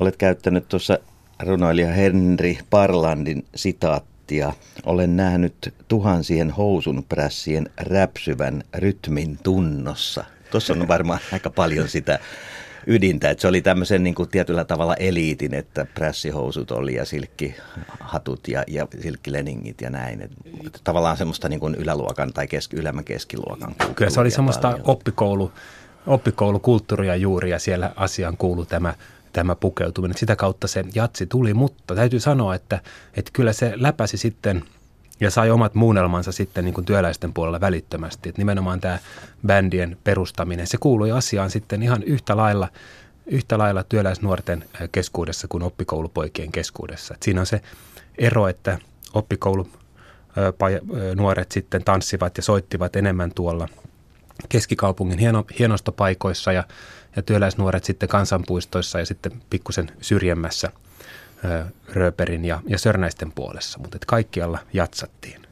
Speaker 1: Olet käyttänyt tuossa runoilija Henri Parlandin sitaattia. Olen nähnyt tuhansien housun prässien räpsyvän rytmin tunnossa. Tuossa on varmaan aika paljon sitä ydintä, että se oli tämmöisen niin kuin tietyllä tavalla eliitin, että prässihousut oli ja silkkihatut ja, ja silkkileningit ja näin. Et, tavallaan semmoista niin kuin yläluokan tai keski, ylemmän keskiluokan
Speaker 8: Kyllä se oli semmoista paljon. oppikoulu, oppikoulukulttuuria juuri ja siellä asiaan kuului tämä tämä pukeutuminen. Sitä kautta se jatsi tuli, mutta täytyy sanoa, että, että kyllä se läpäsi sitten ja sai omat muunnelmansa sitten niin kuin työläisten puolella välittömästi. Että nimenomaan tämä bändien perustaminen, se kuului asiaan sitten ihan yhtä lailla, yhtä lailla työläisnuorten keskuudessa kuin oppikoulupoikien keskuudessa. Et siinä on se ero, että oppikoulu nuoret sitten tanssivat ja soittivat enemmän tuolla keskikaupungin hieno, hienostopaikoissa ja ja työläisnuoret sitten kansanpuistoissa ja sitten pikkusen syrjemmässä Rööperin ja, ja Sörnäisten puolessa, mutta että kaikkialla jatsattiin.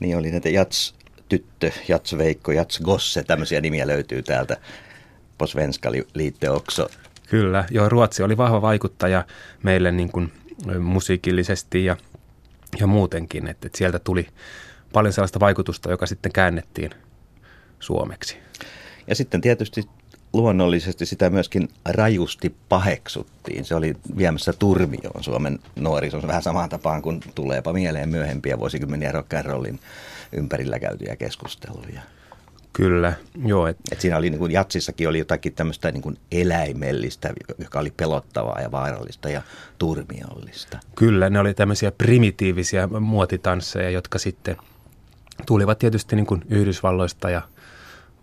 Speaker 1: Niin oli näitä Jats tyttö, Jats Veikko, Jats Gosse, tämmöisiä nimiä löytyy täältä. Posvenska liitte också.
Speaker 8: Kyllä, joo, Ruotsi oli vahva vaikuttaja meille niin kuin musiikillisesti ja, ja muutenkin, että, että sieltä tuli paljon sellaista vaikutusta, joka sitten käännettiin suomeksi.
Speaker 1: Ja sitten tietysti luonnollisesti sitä myöskin rajusti paheksuttiin. Se oli viemässä turmioon Suomen nuorison vähän samaan tapaan kuin tuleepa mieleen myöhempiä vuosikymmeniä rock and rollin ympärillä käytyjä keskusteluja.
Speaker 8: Kyllä, joo. Et...
Speaker 1: Et siinä oli niin kuin jatsissakin oli jotakin tämmöistä niin kuin eläimellistä, joka oli pelottavaa ja vaarallista ja turmiollista.
Speaker 8: Kyllä, ne oli tämmöisiä primitiivisiä muotitansseja, jotka sitten tulivat tietysti niin kuin Yhdysvalloista ja –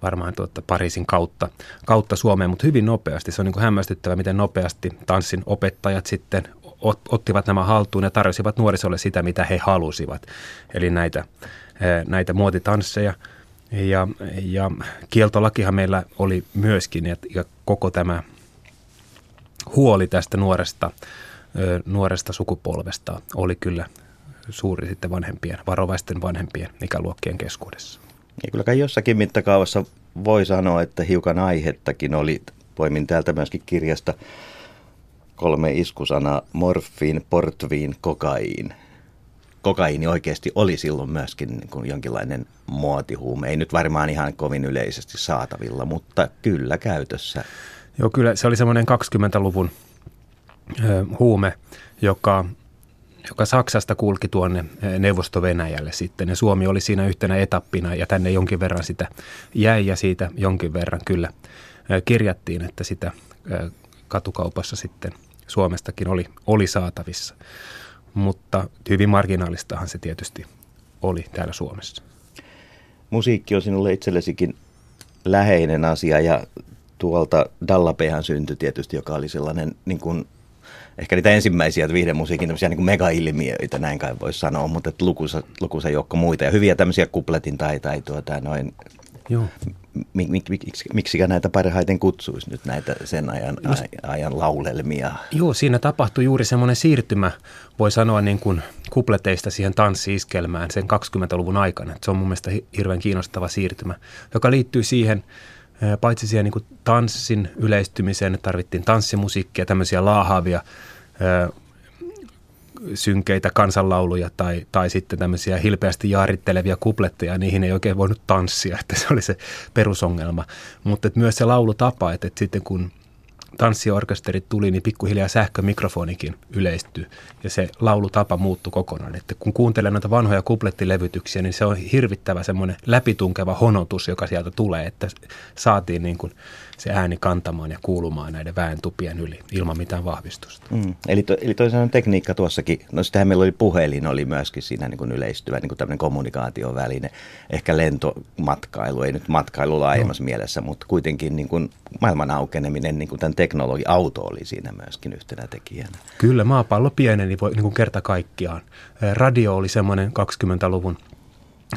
Speaker 8: varmaan tuota Pariisin kautta, kautta Suomeen, mutta hyvin nopeasti. Se on niin hämmästyttävä, miten nopeasti tanssin opettajat sitten ottivat nämä haltuun ja tarjosivat nuorisolle sitä, mitä he halusivat. Eli näitä, näitä muotitansseja. Ja, ja kieltolakihan meillä oli myöskin, ja, ja koko tämä huoli tästä nuoresta, nuoresta sukupolvesta oli kyllä suuri sitten vanhempien, varovaisten vanhempien ikäluokkien keskuudessa.
Speaker 1: Ja kyllä kai jossakin mittakaavassa voi sanoa, että hiukan aihettakin oli. Poimin täältä myöskin kirjasta kolme iskusanaa, morfiin, portviin, kokaiin. Kokaiini oikeasti oli silloin myöskin niin kuin jonkinlainen muotihuume. Ei nyt varmaan ihan kovin yleisesti saatavilla, mutta kyllä käytössä.
Speaker 8: Joo, kyllä se oli semmoinen 20-luvun ö, huume, joka joka Saksasta kulki tuonne eh, Neuvosto-Venäjälle sitten. Ja Suomi oli siinä yhtenä etappina ja tänne jonkin verran sitä jäi ja siitä jonkin verran kyllä eh, kirjattiin, että sitä eh, katukaupassa sitten Suomestakin oli, oli saatavissa. Mutta hyvin marginaalistahan se tietysti oli täällä Suomessa.
Speaker 1: Musiikki on sinulle itsellesikin läheinen asia ja tuolta Dallapehan syntyi tietysti, joka oli sellainen niin kuin ehkä niitä ensimmäisiä viihdemusiikin tämmöisiä niin mega-ilmiöitä, näin kai voisi sanoa, mutta että lukuisa, lukuisa joukko muita ja hyviä tämmöisiä kupletin tai, tai tuota, noin Joo. Mik, mik, mik, miksikä näitä parhaiten kutsuisi nyt näitä sen ajan, Just, ajan laulelmia?
Speaker 8: Joo, siinä tapahtui juuri semmoinen siirtymä, voi sanoa niin kuin kupleteista siihen tanssiiskelmään sen 20-luvun aikana. Se on mun mielestä hirveän kiinnostava siirtymä, joka liittyy siihen – paitsi siihen niin tanssin yleistymiseen, tarvittiin tanssimusiikkia, tämmöisiä laahaavia synkeitä kansanlauluja tai, tai sitten tämmöisiä hilpeästi jaarittelevia kupletteja, niihin ei oikein voinut tanssia, että se oli se perusongelma. Mutta myös se laulutapa, että, että sitten kun tanssiorkesterit tuli, niin pikkuhiljaa sähkömikrofonikin yleistyi ja se laulutapa muuttui kokonaan. Että kun kuuntelee noita vanhoja kuplettilevytyksiä, niin se on hirvittävä semmoinen läpitunkeva honotus, joka sieltä tulee, että saatiin niin kuin se ääni kantamaan ja kuulumaan näiden väentupien yli ilman mitään vahvistusta.
Speaker 1: Mm. Eli, to, eli toisaalta tekniikka tuossakin, no sitähän meillä oli puhelin, oli myöskin siinä niin kuin yleistyvä niin kuin tämmöinen kommunikaatioväline, ehkä lentomatkailu, ei nyt matkailu laajemmassa no. mielessä, mutta kuitenkin niin kuin maailman aukeneminen, niin kuin tämän teknologi-auto oli siinä myöskin yhtenä tekijänä.
Speaker 8: Kyllä, maapallo pieneni niin kuin kerta kaikkiaan. Radio oli semmoinen 20-luvun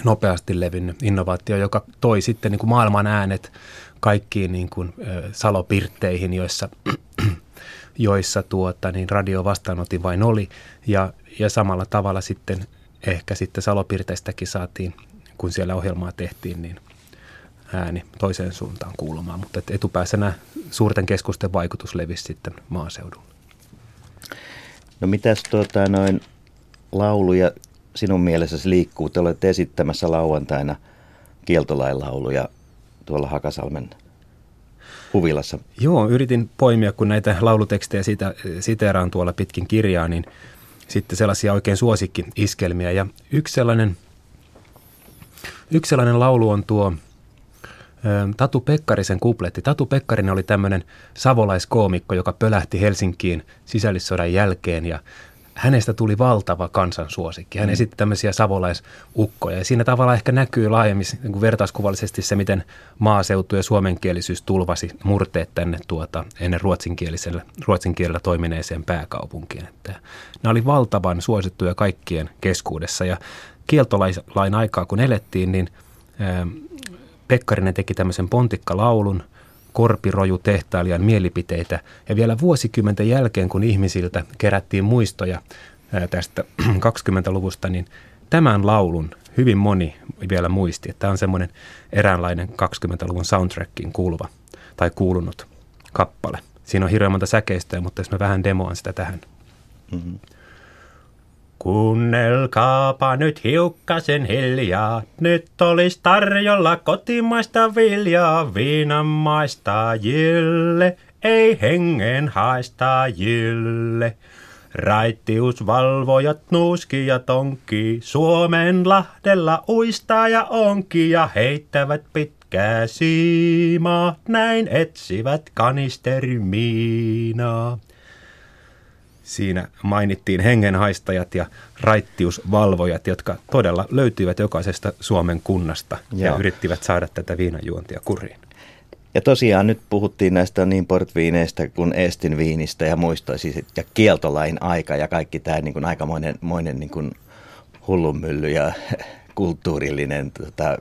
Speaker 8: nopeasti levinnyt innovaatio, joka toi sitten niin kuin maailman äänet kaikkiin niin kuin, salopirtteihin, joissa, [CLEARS THROAT] joissa tuota, niin radio vastaanotin vain oli. Ja, ja samalla tavalla sitten ehkä sitten salopirteistäkin saatiin, kun siellä ohjelmaa tehtiin, niin ääni toiseen suuntaan kuulumaan. Mutta etupäässä nämä suurten keskusten vaikutus levisi sitten maaseudulla.
Speaker 1: No mitäs tuota, noin laulu- ja sinun mielessäsi liikkuu? Te olette esittämässä lauantaina kieltolain lauluja tuolla Hakasalmen huvilassa.
Speaker 8: Joo, yritin poimia, kun näitä laulutekstejä siitä, siteeraan tuolla pitkin kirjaa, niin sitten sellaisia oikein suosikki-iskelmiä. Ja yksi sellainen, yksi sellainen laulu on tuo Tatu Pekkarisen kupletti. Tatu Pekkarinen oli tämmöinen savolaiskoomikko, joka pölähti Helsinkiin sisällissodan jälkeen ja hänestä tuli valtava kansansuosikki. Hän mm. esitti tämmöisiä savolaisukkoja ja siinä tavalla ehkä näkyy laajemmin niin kuin vertauskuvallisesti se, miten maaseutu ja suomenkielisyys tulvasi murteet tänne tuota, ennen ruotsinkielisellä, ruotsinkielellä toimineeseen pääkaupunkiin. Että nämä oli valtavan suosittuja kaikkien keskuudessa ja kieltolain aikaa kun elettiin, niin Pekkarinen teki tämmöisen pontikkalaulun – korpiroju tehtailijan mielipiteitä. Ja vielä vuosikymmenten jälkeen, kun ihmisiltä kerättiin muistoja tästä [CLEARS THROAT] 20-luvusta, niin tämän laulun hyvin moni vielä muisti, että tämä on semmoinen eräänlainen 20-luvun soundtrackiin kuuluva tai kuulunut kappale. Siinä on hirveän monta säkeistöä, mutta jos mä vähän demoan sitä tähän. Mm-hmm. Kuunnelkaapa nyt hiukkasen hiljaa, nyt olisi tarjolla kotimaista viljaa viinanmaistajille, ei hengen haistajille. Raittiusvalvojat ja tonkki, Suomen lahdella uistaa ja onki ja heittävät pitkää siimaa, näin etsivät kanisterimiinaa. Siinä mainittiin hengenhaistajat ja raittiusvalvojat, jotka todella löytyivät jokaisesta Suomen kunnasta Joo. ja yrittivät saada tätä viinajuontia kuriin.
Speaker 1: Ja tosiaan nyt puhuttiin näistä niin portviineistä kuin Estin viinistä ja muista, siis, ja kieltolain aika ja kaikki tämä niin kuin aikamoinen moinen niin kuin hullunmylly ja [LAUGHS] kulttuurillinen tota,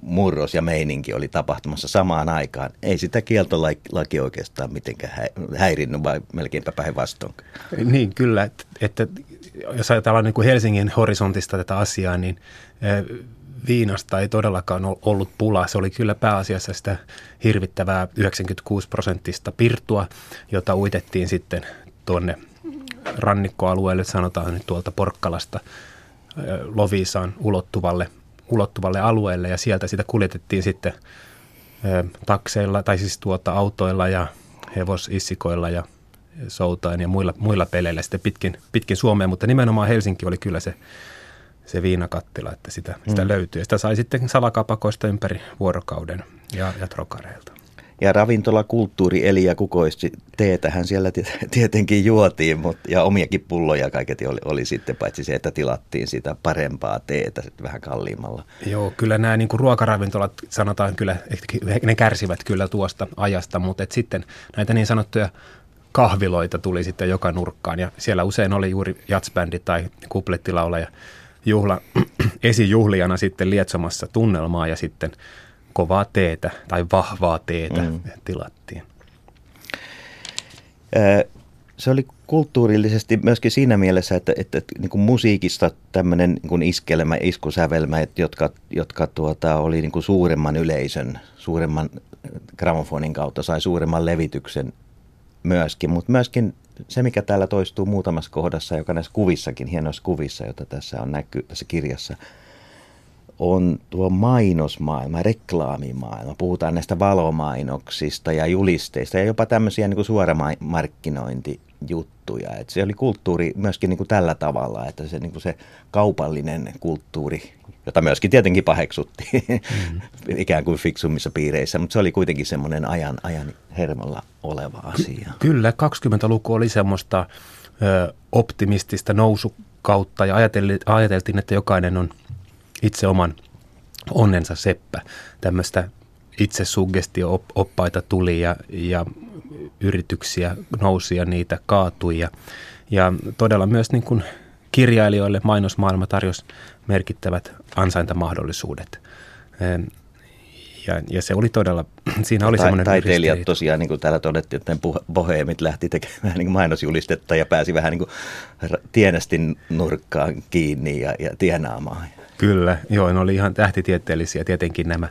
Speaker 1: murros ja meininki oli tapahtumassa samaan aikaan. Ei sitä kieltolaki oikeastaan mitenkään häirinnyt, vai melkeinpä päinvastoin.
Speaker 8: Niin, kyllä. Että, että jos ajatellaan niin kuin Helsingin horisontista tätä asiaa, niin viinasta ei todellakaan ollut pula. Se oli kyllä pääasiassa sitä hirvittävää 96 prosenttista pirtua, jota uitettiin sitten tuonne rannikkoalueelle, sanotaan nyt tuolta Porkkalasta Lovisaan ulottuvalle ulottuvalle alueelle ja sieltä sitä kuljetettiin sitten ö, takseilla tai siis tuota autoilla ja hevosissikoilla ja soutain ja muilla, muilla peleillä sitten pitkin, pitkin Suomea, mutta nimenomaan Helsinki oli kyllä se, se viinakattila, että sitä, mm. sitä löytyy. Ja sitä sai sitten salakapakoista ympäri vuorokauden ja, ja trokareilta.
Speaker 1: Ja ravintolakulttuuri eli ja kukoisti. Teetähän siellä tietenkin juotiin, mutta, ja omiakin pulloja kaiketi oli, oli sitten, paitsi se, että tilattiin sitä parempaa teetä sitten vähän kalliimmalla.
Speaker 8: Joo, kyllä nämä niin kuin ruokaravintolat sanotaan kyllä, ne kärsivät kyllä tuosta ajasta, mutta et sitten näitä niin sanottuja kahviloita tuli sitten joka nurkkaan ja siellä usein oli juuri jatsbändi tai kuplettilaulaja juhla, [CLEARS THROAT] esijuhlijana sitten lietsomassa tunnelmaa ja sitten – kovaa teetä tai vahvaa teetä mm. tilattiin.
Speaker 1: Se oli kulttuurillisesti myöskin siinä mielessä, että, että, että niin kuin musiikista tämmöinen niin kuin iskelmä, iskusävelmä, että jotka, jotka tuota, oli niin kuin suuremman yleisön, suuremman gramofonin kautta sai suuremman levityksen myöskin, mutta myöskin se, mikä täällä toistuu muutamassa kohdassa, joka näissä kuvissakin, hienoissa kuvissa, joita tässä on näkyy tässä kirjassa – on tuo mainosmaailma, reklaamimaailma. Puhutaan näistä valomainoksista ja julisteista ja jopa tämmöisiä niin kuin suoramarkkinointijuttuja. Et se oli kulttuuri myöskin niin kuin tällä tavalla, että se, niin kuin se kaupallinen kulttuuri, jota myöskin tietenkin paheksuttiin mm. [LAUGHS] ikään kuin fiksummissa piireissä, mutta se oli kuitenkin semmoinen ajan, ajan hermolla oleva asia.
Speaker 8: Kyllä, 20-luku oli semmoista ö, optimistista nousukautta ja ajateltiin, että jokainen on – itse oman onnensa seppä. Tämmöistä itsesuggestio-oppaita tuli ja, ja yrityksiä nousi ja niitä kaatui. Ja, ja todella myös niin kuin kirjailijoille mainosmaailma tarjosi merkittävät ansaintamahdollisuudet. Ja, ja se oli todella, [CLEARS THROAT] siinä oli Ta- semmoinen
Speaker 1: Taiteilijat ristiriita. tosiaan, niin kuin täällä todettiin, että boheemit lähti tekemään niin mainosjulistetta ja pääsi vähän niin kuin tienestin nurkkaan kiinni ja, ja tienaamaan.
Speaker 8: Kyllä, joo, ne oli ihan tähtitieteellisiä tietenkin nämä,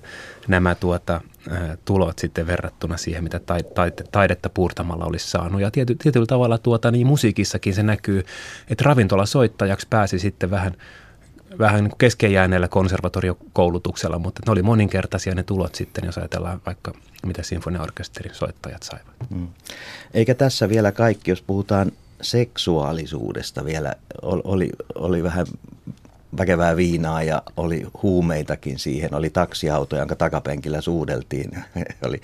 Speaker 8: nämä tuota, ä, tulot sitten verrattuna siihen, mitä ta, ta, taidetta puurtamalla olisi saanut. Ja tiety, tietyllä tavalla tuota, niin musiikissakin se näkyy, että ravintolasoittajaksi pääsi sitten vähän vähän niin kesken jääneellä konservatoriokoulutuksella, mutta ne oli moninkertaisia ne tulot sitten, jos ajatellaan vaikka mitä sinfoniaorkesterin soittajat saivat. Mm.
Speaker 1: Eikä tässä vielä kaikki, jos puhutaan seksuaalisuudesta vielä, oli, oli vähän väkevää viinaa ja oli huumeitakin siihen. Oli taksiauto, jonka takapenkillä suudeltiin. [LAUGHS] oli,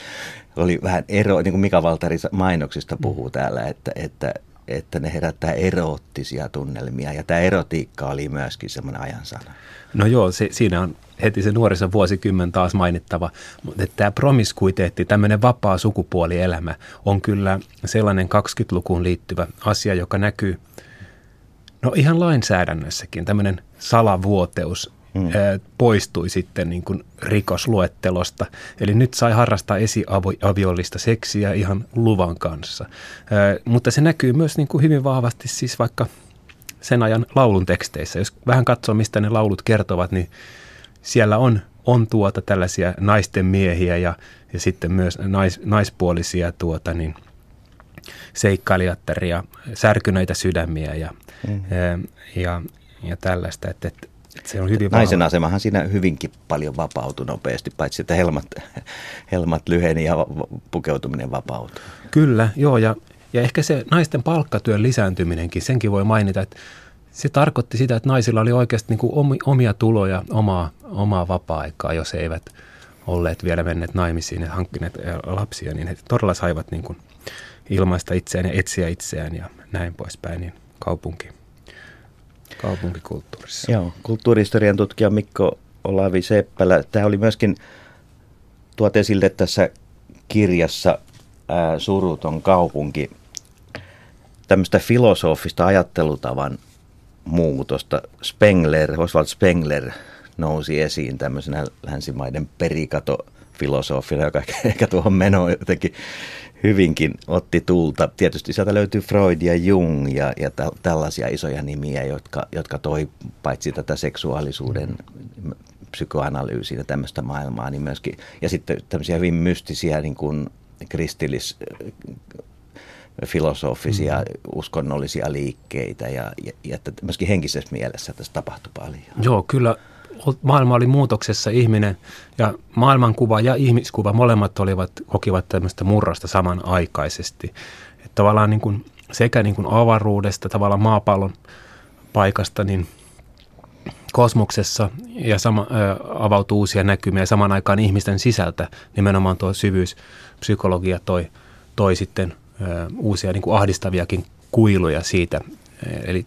Speaker 1: oli vähän ero, niin kuin Mika Valtari mainoksista puhuu täällä, että, että, että ne herättää eroottisia tunnelmia. Ja tämä erotiikka oli myöskin semmoinen ajansana.
Speaker 8: No joo, se, siinä on heti se nuorison vuosikymmen taas mainittava. Mutta tämä promiskuiteetti, tämmöinen vapaa sukupuolielämä on kyllä sellainen 20-lukuun liittyvä asia, joka näkyy no ihan lainsäädännössäkin. Tämmöinen salavuoteus mm. poistui sitten niin kuin rikosluettelosta. Eli nyt sai harrastaa esiaviollista seksiä ihan luvan kanssa. Mutta se näkyy myös niin kuin hyvin vahvasti siis vaikka sen ajan laulun teksteissä. Jos vähän katsoo, mistä ne laulut kertovat, niin siellä on, on tuota tällaisia naisten miehiä ja, ja sitten myös nais, naispuolisia tuota, niin, seikkailijattaria, särkyneitä sydämiä ja, mm. ja, ja, ja tällaista. Että, että se on hyvin
Speaker 1: Naisen vahva. asemahan siinä hyvinkin paljon vapautui nopeasti, paitsi että helmat, helmat lyheni ja pukeutuminen vapautui.
Speaker 8: Kyllä, joo, ja, ja ehkä se naisten palkkatyön lisääntyminenkin, senkin voi mainita, että se tarkoitti sitä, että naisilla oli oikeasti niin omia tuloja, omaa, omaa vapaa-aikaa, jos he eivät olleet vielä menneet naimisiin ja hankkineet lapsia, niin he todella saivat niin kuin ilmaista itseään ja etsiä itseään ja näin poispäin, niin kaupunki, kaupunkikulttuurissa.
Speaker 1: Joo, kulttuurihistorian tutkija Mikko Olavi Seppälä. Tämä oli myöskin tuot esille tässä kirjassa ää, Suruton kaupunki, tämmöistä filosofista ajattelutavan muutosta. Spengler, Oswald Spengler nousi esiin tämmöisenä länsimaiden perikatofilosofina, joka [LAUGHS] ehkä tuohon menoon jotenkin hyvinkin otti tulta. Tietysti sieltä löytyy Freud ja Jung ja, ja tällaisia isoja nimiä, jotka, jotka toi paitsi tätä seksuaalisuuden psykoanalyysiä ja tämmöistä maailmaa, niin myöskin, ja sitten tämmöisiä hyvin mystisiä niin kuin kristillis filosofisia, mm. uskonnollisia liikkeitä ja, ja, ja että myöskin henkisessä mielessä tässä tapahtui paljon.
Speaker 8: Joo, kyllä maailma oli muutoksessa, ihminen ja maailmankuva ja ihmiskuva, molemmat olivat, kokivat tämmöistä murrosta samanaikaisesti. Että tavallaan niin kuin sekä niin kuin avaruudesta, tavallaan maapallon paikasta, niin kosmoksessa ja sama, ä, avautuu uusia näkymiä ja samaan aikaan ihmisten sisältä nimenomaan tuo syvyyspsykologia toi, toi sitten ä, uusia niin kuin ahdistaviakin kuiluja siitä. Eli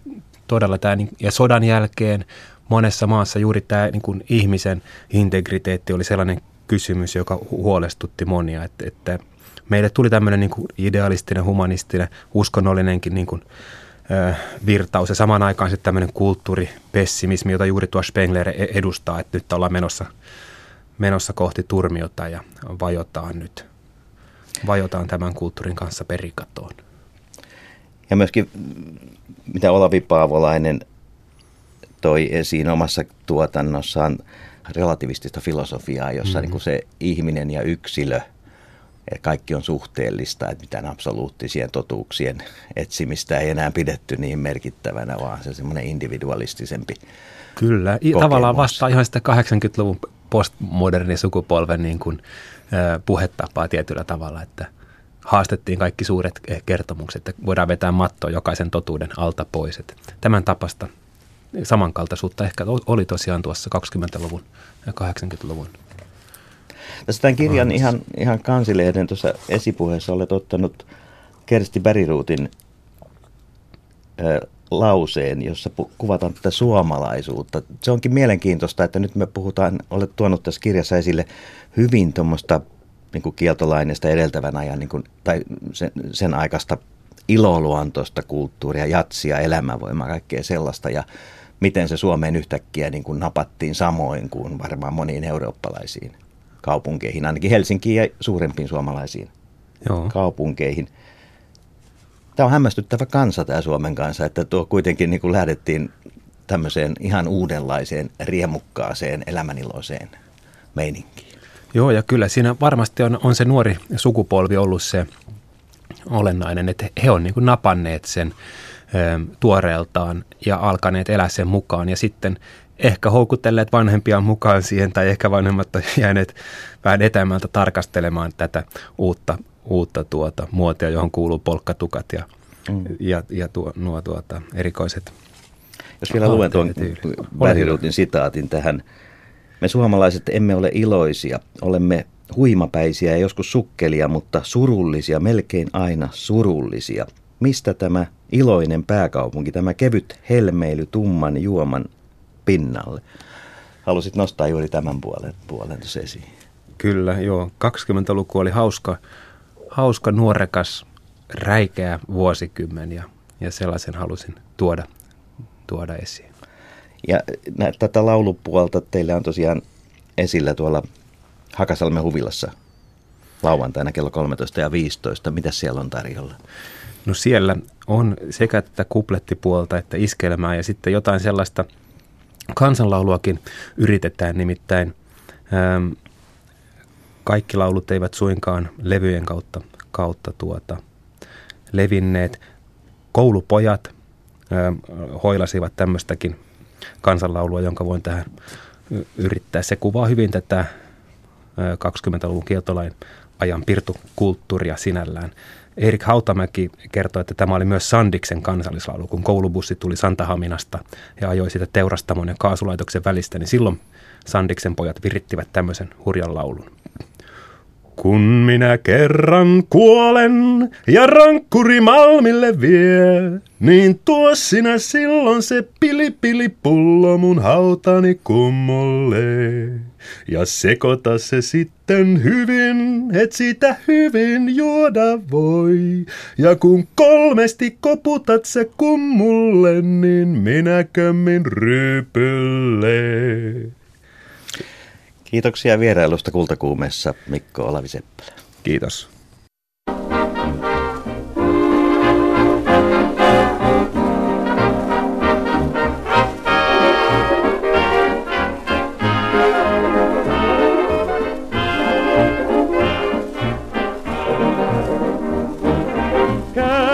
Speaker 8: todella tämä, ja sodan jälkeen monessa maassa juuri tämä niin kuin ihmisen integriteetti oli sellainen kysymys, joka huolestutti monia, että, että meille tuli tämmöinen niin kuin idealistinen, humanistinen, uskonnollinenkin niin kuin, ö, virtaus ja samaan aikaan sitten tämmöinen kulttuuripessimismi, jota juuri tuo Spengler e-, edustaa, että nyt ollaan menossa, menossa kohti turmiota ja vajotaan nyt, vajotaan tämän kulttuurin kanssa perikatoon.
Speaker 1: Ja myöskin, mitä Olavi Paavolainen toi esiin omassa tuotannossaan relativistista filosofiaa, jossa mm-hmm. niin kuin se ihminen ja yksilö, että kaikki on suhteellista, että mitään absoluuttisien totuuksien etsimistä ei enää pidetty niin merkittävänä, vaan se semmoinen individualistisempi
Speaker 8: Kyllä, kokemus. tavallaan vastaa ihan sitä 80-luvun postmoderni sukupolven niin kuin, äh, puhetapaa tietyllä tavalla, että haastettiin kaikki suuret kertomukset, että voidaan vetää matto jokaisen totuuden alta pois. Että tämän tapasta samankaltaisuutta ehkä oli tosiaan tuossa 20-luvun ja 80-luvun.
Speaker 1: Tässä tämän kirjan ihan, ihan kansilehden tuossa esipuheessa olet ottanut Kersti Bäriruutin lauseen, jossa pu- kuvataan tätä suomalaisuutta. Se onkin mielenkiintoista, että nyt me puhutaan, olet tuonut tässä kirjassa esille hyvin tuommoista niin kieltolaineista edeltävän ajan niin kuin, tai sen, sen aikaista iloluontoista kulttuuria, jatsia, elämänvoimaa, kaikkea sellaista. Ja miten se Suomeen yhtäkkiä niin kuin napattiin samoin kuin varmaan moniin eurooppalaisiin kaupunkeihin, ainakin Helsinkiin ja suurempiin suomalaisiin Joo. kaupunkeihin. Tämä on hämmästyttävä kansa tämä Suomen kanssa, että tuo kuitenkin niin kuin lähdettiin tämmöiseen ihan uudenlaiseen riemukkaaseen elämäniloiseen meininkiin.
Speaker 8: Joo, ja kyllä siinä varmasti on, on se nuori sukupolvi ollut se olennainen, että he on niin kuin napanneet sen tuoreeltaan ja alkaneet elää sen mukaan. Ja sitten ehkä houkutelleet vanhempia mukaan siihen tai ehkä vanhemmat on [LAUGHS] jääneet vähän etämältä tarkastelemaan tätä uutta, uutta tuota, muotia, johon kuuluu polkkatukat ja, mm. ja, ja tuo, nuo tuota, erikoiset
Speaker 1: Jos vielä luen tuon Väriruutin sitaatin tähän. Me suomalaiset emme ole iloisia, olemme huimapäisiä ja joskus sukkelia, mutta surullisia, melkein aina surullisia. Mistä tämä iloinen pääkaupunki, tämä kevyt helmeily tumman juoman pinnalle? Halusit nostaa juuri tämän puolen, puolen esiin.
Speaker 8: Kyllä, joo. 20-luku oli hauska, hauska nuorekas, räikeä vuosikymmen ja, ja sellaisen halusin tuoda, tuoda esiin.
Speaker 1: Ja nä, tätä laulupuolta teillä on tosiaan esillä tuolla Hakasalmen huvilassa lauantaina kello 13 ja 15. Mitä siellä on tarjolla?
Speaker 8: No siellä on sekä tätä kuplettipuolta että iskelmää ja sitten jotain sellaista kansanlauluakin yritetään nimittäin. Ähm, kaikki laulut eivät suinkaan levyjen kautta, kautta tuota, levinneet. Koulupojat ähm, hoilasivat tämmöistäkin kansanlaulua, jonka voin tähän yrittää. Se kuvaa hyvin tätä 20-luvun kieltolain ajan pirtukulttuuria sinällään. Erik Hautamäki kertoi, että tämä oli myös Sandiksen kansallislaulu, kun koulubussi tuli Santahaminasta ja ajoi sitä teurastamon ja kaasulaitoksen välistä, niin silloin Sandiksen pojat virittivät tämmöisen hurjan laulun. Kun minä kerran kuolen ja rankkuri Malmille vie, niin tuo sinä silloin se pili pili pullo mun hautani kummolle. Ja sekoita se sitten hyvin, et sitä hyvin juoda voi. Ja kun kolmesti koputat se kummulle, niin minä kömmin rypylle.
Speaker 1: Kiitoksia vierailusta Kultakuumessa Mikko Olavi-Seppälä.
Speaker 8: Kiitos.
Speaker 1: Ja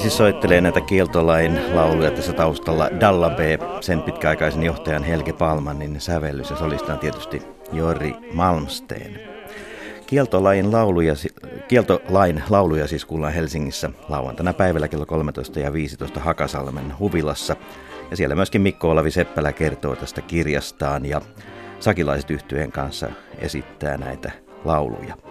Speaker 1: siis soittelee näitä kieltolain lauluja tässä taustalla Dalla B, sen pitkäaikaisen johtajan Helge Palmanin sävellys ja solista on tietysti Jori Malmsteen. Kieltolain lauluja, kieltolain lauluja siis kuullaan Helsingissä lauantaina päivällä kello 13 ja 15 Hakasalmen huvilassa. Ja siellä myöskin Mikko Olavi Seppälä kertoo tästä kirjastaan ja sakilaiset yhtyeen kanssa esittää näitä lauluja.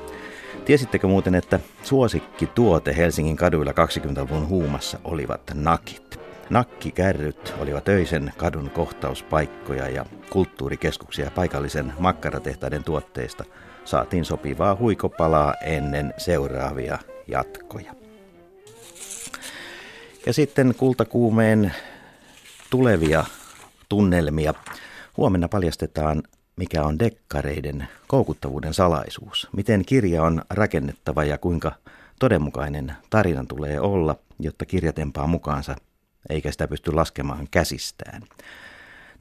Speaker 1: Tiesittekö muuten, että suosikki tuote Helsingin kaduilla 20-luvun huumassa olivat nakit? Nakkikärryt olivat öisen kadun kohtauspaikkoja ja kulttuurikeskuksia paikallisen makkaratehtaiden tuotteista saatiin sopivaa huikopalaa ennen seuraavia jatkoja. Ja sitten kultakuumeen tulevia tunnelmia. Huomenna paljastetaan mikä on dekkareiden koukuttavuuden salaisuus, miten kirja on rakennettava ja kuinka todenmukainen tarinan tulee olla, jotta kirja tempaa mukaansa, eikä sitä pysty laskemaan käsistään.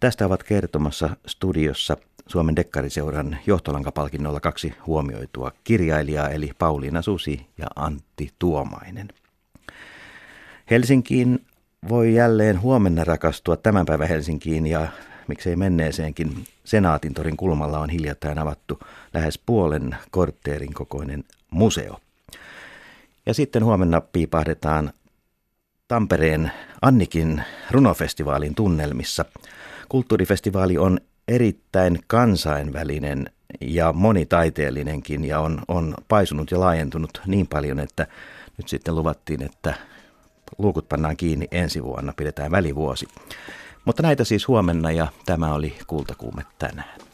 Speaker 1: Tästä ovat kertomassa studiossa Suomen Dekkariseuran johtolankapalkinnolla kaksi huomioitua kirjailijaa, eli Pauliina Susi ja Antti Tuomainen. Helsinkiin voi jälleen huomenna rakastua tämän päivän Helsinkiin ja miksei menneeseenkin Senaatin torin kulmalla on hiljattain avattu lähes puolen kortteerin kokoinen museo. Ja sitten huomenna piipahdetaan Tampereen Annikin runofestivaalin tunnelmissa. Kulttuurifestivaali on erittäin kansainvälinen ja monitaiteellinenkin ja on, on paisunut ja laajentunut niin paljon, että nyt sitten luvattiin, että luukut pannaan kiinni ensi vuonna, pidetään välivuosi. Mutta näitä siis huomenna ja tämä oli Kultakuume tänään.